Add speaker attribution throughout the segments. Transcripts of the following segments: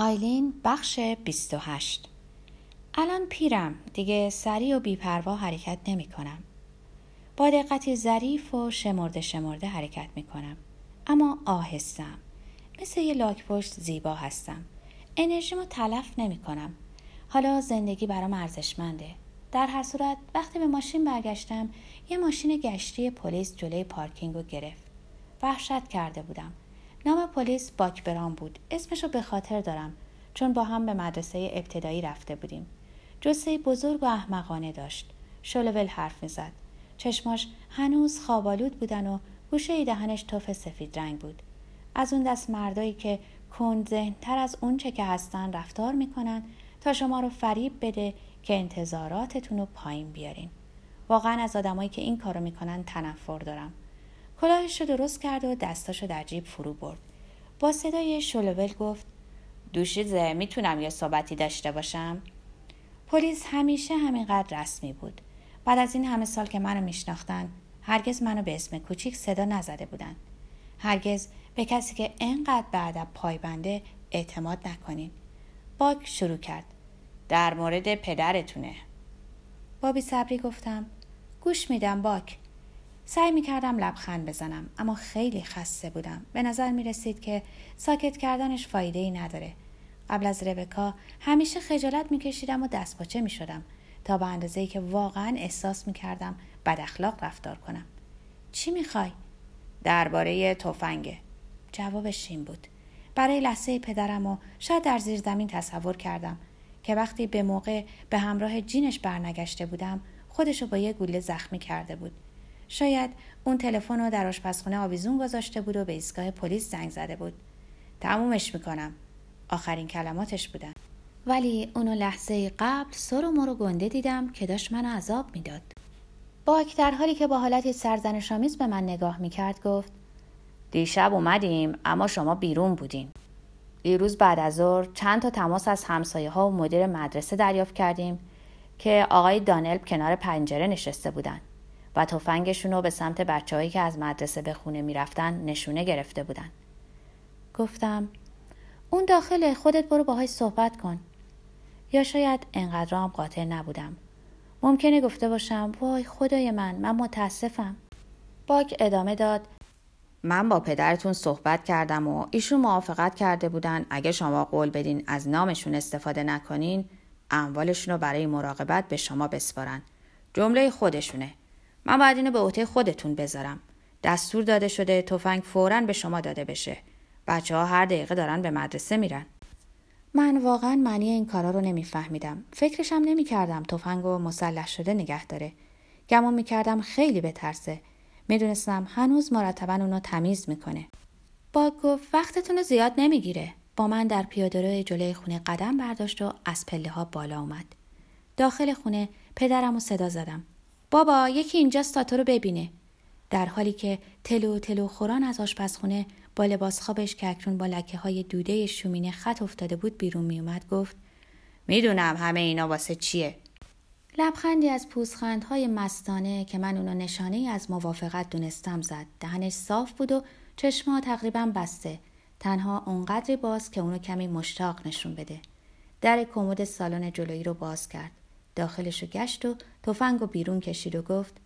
Speaker 1: آیلین بخش 28 الان پیرم دیگه سریع و بیپروا حرکت نمی کنم. با دقتی ظریف و شمرده شمرده حرکت می کنم. اما آهستم. مثل یه لاک پشت زیبا هستم. انرژیمو تلف نمی کنم. حالا زندگی برام ارزشمنده. در هر صورت وقتی به ماشین برگشتم یه ماشین گشتی پلیس جلوی پارکینگ رو گرفت. وحشت کرده بودم. نام پلیس باکبران بود. اسمشو به خاطر دارم چون با هم به مدرسه ابتدایی رفته بودیم. جسه بزرگ و احمقانه داشت. شلول حرف می‌زد. چشماش هنوز خوابالود بودن و گوشه دهنش توف سفید رنگ بود. از اون دست مردایی که کند ذهنتر از اونچه که هستن رفتار می‌کنن تا شما رو فریب بده که انتظاراتتون رو پایین بیارین. واقعا از آدمایی که این کارو می‌کنن تنفر دارم. کلاهش رو درست کرد و دستاشو در جیب فرو برد. با صدای شلوول گفت دوشیزه می‌تونم یه صحبتی داشته باشم؟ پلیس همیشه همینقدر رسمی بود. بعد از این همه سال که منو میشناختن هرگز منو به اسم کوچیک صدا نزده بودن. هرگز به کسی که انقدر بعد پایبنده اعتماد نکنین. باک شروع کرد در مورد پدرتونه. با صبری گفتم گوش میدم باک. سعی می کردم لبخند بزنم اما خیلی خسته بودم. به نظر می رسید که ساکت کردنش فایده ای نداره. قبل از ربکا همیشه خجالت می کشیدم و دستپاچه می شدم تا به اندازه که واقعا احساس می کردم بد اخلاق رفتار کنم. چی می خوای؟ درباره تفنگه. جوابش این بود. برای لحظه پدرم و شاید در زیر زمین تصور کردم که وقتی به موقع به همراه جینش برنگشته بودم خودشو با یه گوله زخمی کرده بود. شاید اون تلفن رو در آشپزخونه آویزون گذاشته بود و به ایستگاه پلیس زنگ زده بود. تمومش می‌کنم. آخرین کلماتش بودن. ولی اونو لحظه قبل سر و مرو گنده دیدم که داشت منو عذاب می‌داد. باک در حالی که با حالتی سرزنشآمیز به من نگاه می‌کرد گفت دیشب اومدیم اما شما بیرون بودین. دیروز بعد از ظهر چند تا تماس از همسایه ها و مدیر مدرسه دریافت کردیم که آقای دانلب کنار پنجره نشسته بودن. و تفنگشون رو به سمت بچههایی که از مدرسه به خونه می‌رفتن نشونه گرفته بودن. گفتم اون داخل خودت برو باهاش صحبت کن. یا شاید انقدر هم قاطع نبودم. ممکنه گفته باشم وای خدای من من متاسفم. باک ادامه داد من با پدرتون صحبت کردم و ایشون موافقت کرده بودن اگه شما قول بدین از نامشون استفاده نکنین اموالشون رو برای مراقبت به شما بسپارن. جمله خودشونه. من باید اینو به عهده خودتون بذارم. دستور داده شده تفنگ فورا به شما داده بشه. بچه ها هر دقیقه دارن به مدرسه میرن. من واقعا معنی این کارا رو نمیفهمیدم. فکرشم نمی‌کردم تفنگ و مسلح شده نگه داره. گمان می‌کردم خیلی بترسه. می‌دونستم هنوز مرتبا اونو تمیز می‌کنه. با گفت وقتتون رو زیاد نمی‌گیره. با من در پیاده جلوی خونه قدم برداشت و از پله ها بالا اومد. داخل خونه پدرم و صدا زدم. بابا یکی اینجاست تا تو رو ببینه. در حالی که تلو تلو خوران از آشپزخونه با لباس خوابش که اکنون با لکه های دوده شومینه خط افتاده بود بیرون میومد گفت می‌دونم همه اینا واسه چیه. لبخندی از پوزخندهای مستانه که من اونو نشانه ای از موافقت دونستم زد. دهنش صاف بود و چشمها تقریبا بسته. تنها اونقدری باز که اونو کمی مشتاق نشون بده. در کمد سالن جلویی رو باز کرد. داخلشو گشت و تفنگ و بیرون کشید و گفت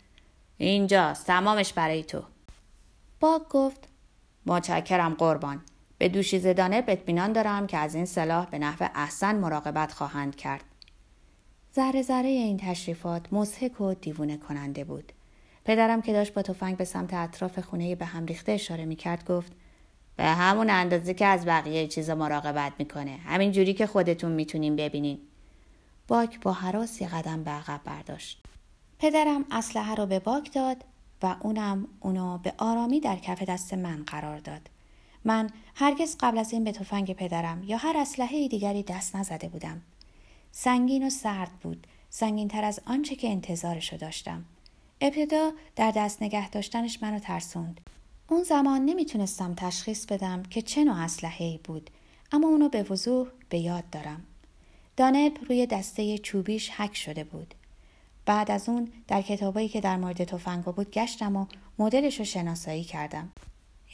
Speaker 1: اینجاست تمامش برای تو. باگ گفت متشکرم قربان. به دوشی زدانه اطمینان دارم که از این سلاح به نحو احسن مراقبت خواهند کرد. ذره ذره این تشریفات مزهک و دیوونه کننده بود. پدرم که داشت با تفنگ به سمت اطراف خونه به هم ریخته اشاره می‌کرد گفت به همون اندازه که از بقیه چیزا مراقبت می‌کنه. همین جوری که خودتون می‌تونین ببینین. باک با حراسی قدم به عقب برداشت. پدرم اسلحه رو به باک داد و اونم اونو به آرامی در کف دست من قرار داد. من هرگز قبل از این به تفنگ پدرم یا هر اسلحه دیگری دست نزده بودم. سنگین و سرد بود، سنگین تر از آنچه که انتظارشو داشتم. ابتدا در دست نگه داشتنش منو ترسوند. اون زمان نمی‌تونستم تشخیص بدم که چه نوع اسلحه ای بود، اما اونو به وضوح به یاد دارم. دانب روی دسته چوبیش حک شده بود. بعد از اون در کتابایی که در مورد تفنگا بود گشتم و مدلش رو شناسایی کردم.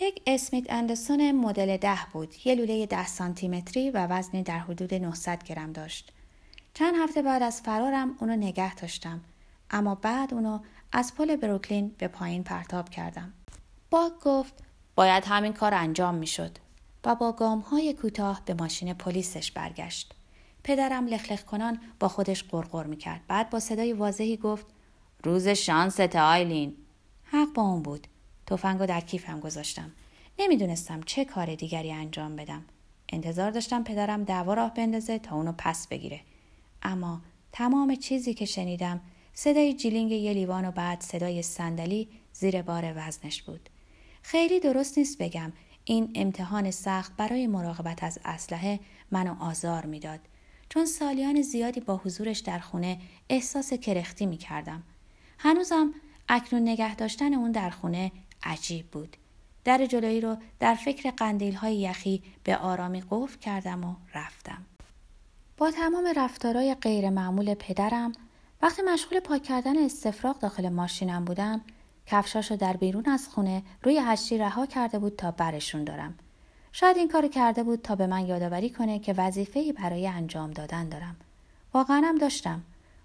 Speaker 1: یک اسمیت اندرسون مدل ده بود. یه لوله ده سانتیمتری و وزنی در حدود 900 گرم داشت. چند هفته بعد از فرارم اونو نگه داشتم. اما بعد اونو از پل بروکلین به پایین پرتاب کردم. باگ گفت باید همین کار انجام می‌شد و با گام های کوتاه به ماشین پلیسش برگشت. پدرم لخلخ کنان با خودش قرقر می‌کرد. بعد با صدای واضحی گفت روز شانست آیلین. حق با اون بود. تفنگو در کیفم گذاشتم. نمی‌دونستم چه کار دیگری انجام بدم. انتظار داشتم پدرم دعوا راه بندازه تا اونو پس بگیره. اما تمام چیزی که شنیدم صدای جیلینگ یه لیوان و بعد صدای صندلی زیر بار وزنش بود. خیلی درست نیست بگم این امتحان سخت برای مراقبت از اسلحه منو آزار می‌داد چون سالیان زیادی با حضورش در خونه احساس کرختی می کردم. هنوزم اکنون نگه داشتن اون در خونه عجیب بود. در جلویی رو در فکر قندیل های یخی به آرامی قفل کردم و رفتم. با تمام رفتارای غیرمعمول پدرم وقتی مشغول پاک کردن استفراغ داخل ماشینم بودم کفشاشو در بیرون از خونه روی هشتی رها کرده بود تا برشون دارم. شاید این کار کرده بود تا به من یادآوری کنه که وظیفه برای انجام دادن دارم. واقعا هم داشتم.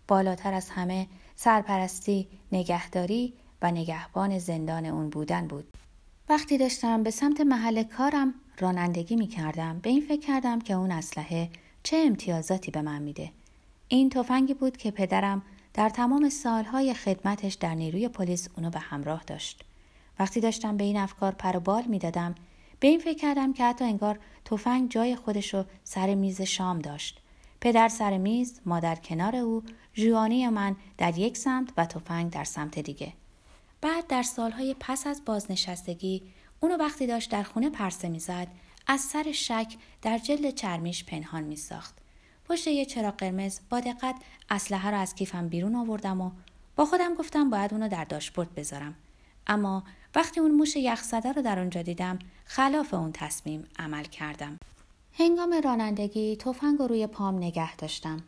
Speaker 1: بالاتر از همه سرپرستی، نگهداری و نگهبان زندان اون بودن بود. وقتی داشتم به سمت محل کارم رانندگی می کردم به این فکر کردم که اون اسلحه چه امتیازاتی به من میده. این تفنگی بود که پدرم در تمام سالهای خدمتش در نیروی پلیس اونو به همراه داشت. وقتی داشتم به این افکار پر و می‌دادم به این فکر کردم که حتی انگار تفنگ جای خودشو سر میز شام داشت. پدر سر میز، مادر کنار او، جوانی من در یک سمت و تفنگ در سمت دیگه. بعد در سالهای پس از بازنشستگی اونو وقتی داشت در خونه پرسه می‌زد از سر شک در جلد چرمیش پنهان می ساخت. پشت یه چراغ قرمز با دقت اسلحه رو از کیفم بیرون آوردم و با خودم گفتم باید اونو در داشبورد بذارم اما وقتی اون موش یخزده رو در اونجا دیدم خلاف اون تصمیم عمل کردم. هنگام رانندگی تفنگ رو روی پام نگه داشتم.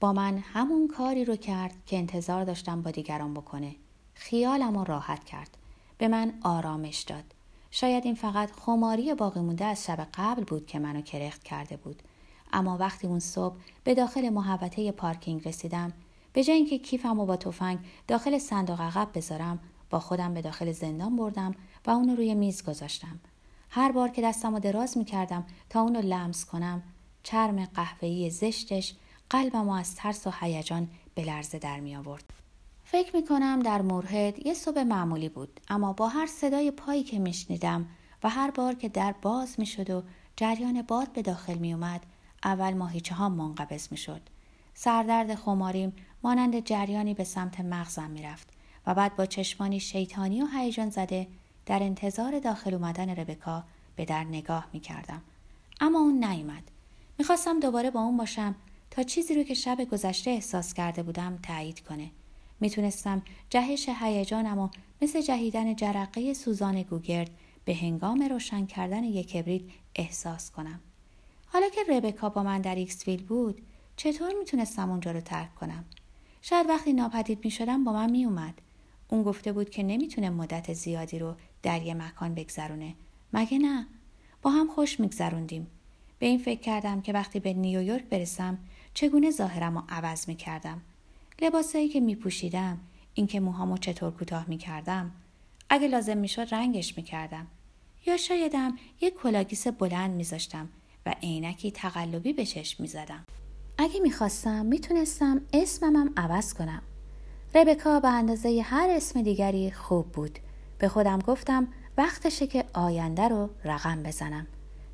Speaker 1: با من همون کاری رو کرد که انتظار داشتم با دیگران بکنه. خیالم رو راحت کرد. به من آرامش داد. شاید این فقط خماری باقی مونده از شب قبل بود که منو کرخت کرده بود. اما وقتی اون صبح به داخل محوطه پارکینگ رسیدم به جای اینکه کیفم و با تفنگ داخل صندوق عقب بذارم با خودم به داخل زندان بردم و اونو روی میز گذاشتم هر بار که دستم رو دراز می کردم تا اونو لمس کنم چرم قهوه‌ای زشتش قلبم از ترس و هیجان به لرزه در می آورد. فکر می کنم در مورهد یه صبح معمولی بود اما با هر صدای پایی که میشنیدم و هر بار که در باز می شد و جریان باد به داخل می اومد اول ماهیچه ها منقبض می شد. سردرد خماریم مانند جریانی به سمت مغزم می رفت و بعد با چشمانی شیطانی و هیجان زده در انتظار داخل اومدن ربکا به در نگاه می کردم. اما اون نیامد. می‌خواستم دوباره با اون باشم تا چیزی رو که شب گذشته احساس کرده بودم تایید کنه. می‌تونستم جهش هیجانم و مثل جهیدن جرقه سوزان گوگرد به هنگام روشن کردن یک کبریت احساس کنم. حالا که ربکا با من در ایکسویل بود چطور می‌تونستم اونجا رو ترک کنم شاید وقتی ناپدید می‌شدم با من میومد اون گفته بود که نمی‌تونه مدت زیادی رو در یه مکان بگذرونه. مگه نه؟ با هم خوش میگذروندیم. به این فکر کردم که وقتی به نیویورک برسم چگونه ظاهرم رو عوض می‌کردم؟ لباسایی که میپوشیدم اینکه موهامو چطور کوتاه می‌کردم اگه لازم می‌شد رنگش می‌کردم. یا شایدم یک کلاگیس بلند میذاشتم و عینکی تقلبی به چشم می زدم. اگه می‌خواستم می‌تونستم اسممم عوض کنم. ربکا به اندازه هر اسم دیگری خوب بود. به خودم گفتم وقتشه که آینده رو رقم بزنم.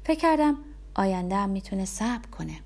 Speaker 1: فکر کردم آینده هم می‌تونه صبر کنه.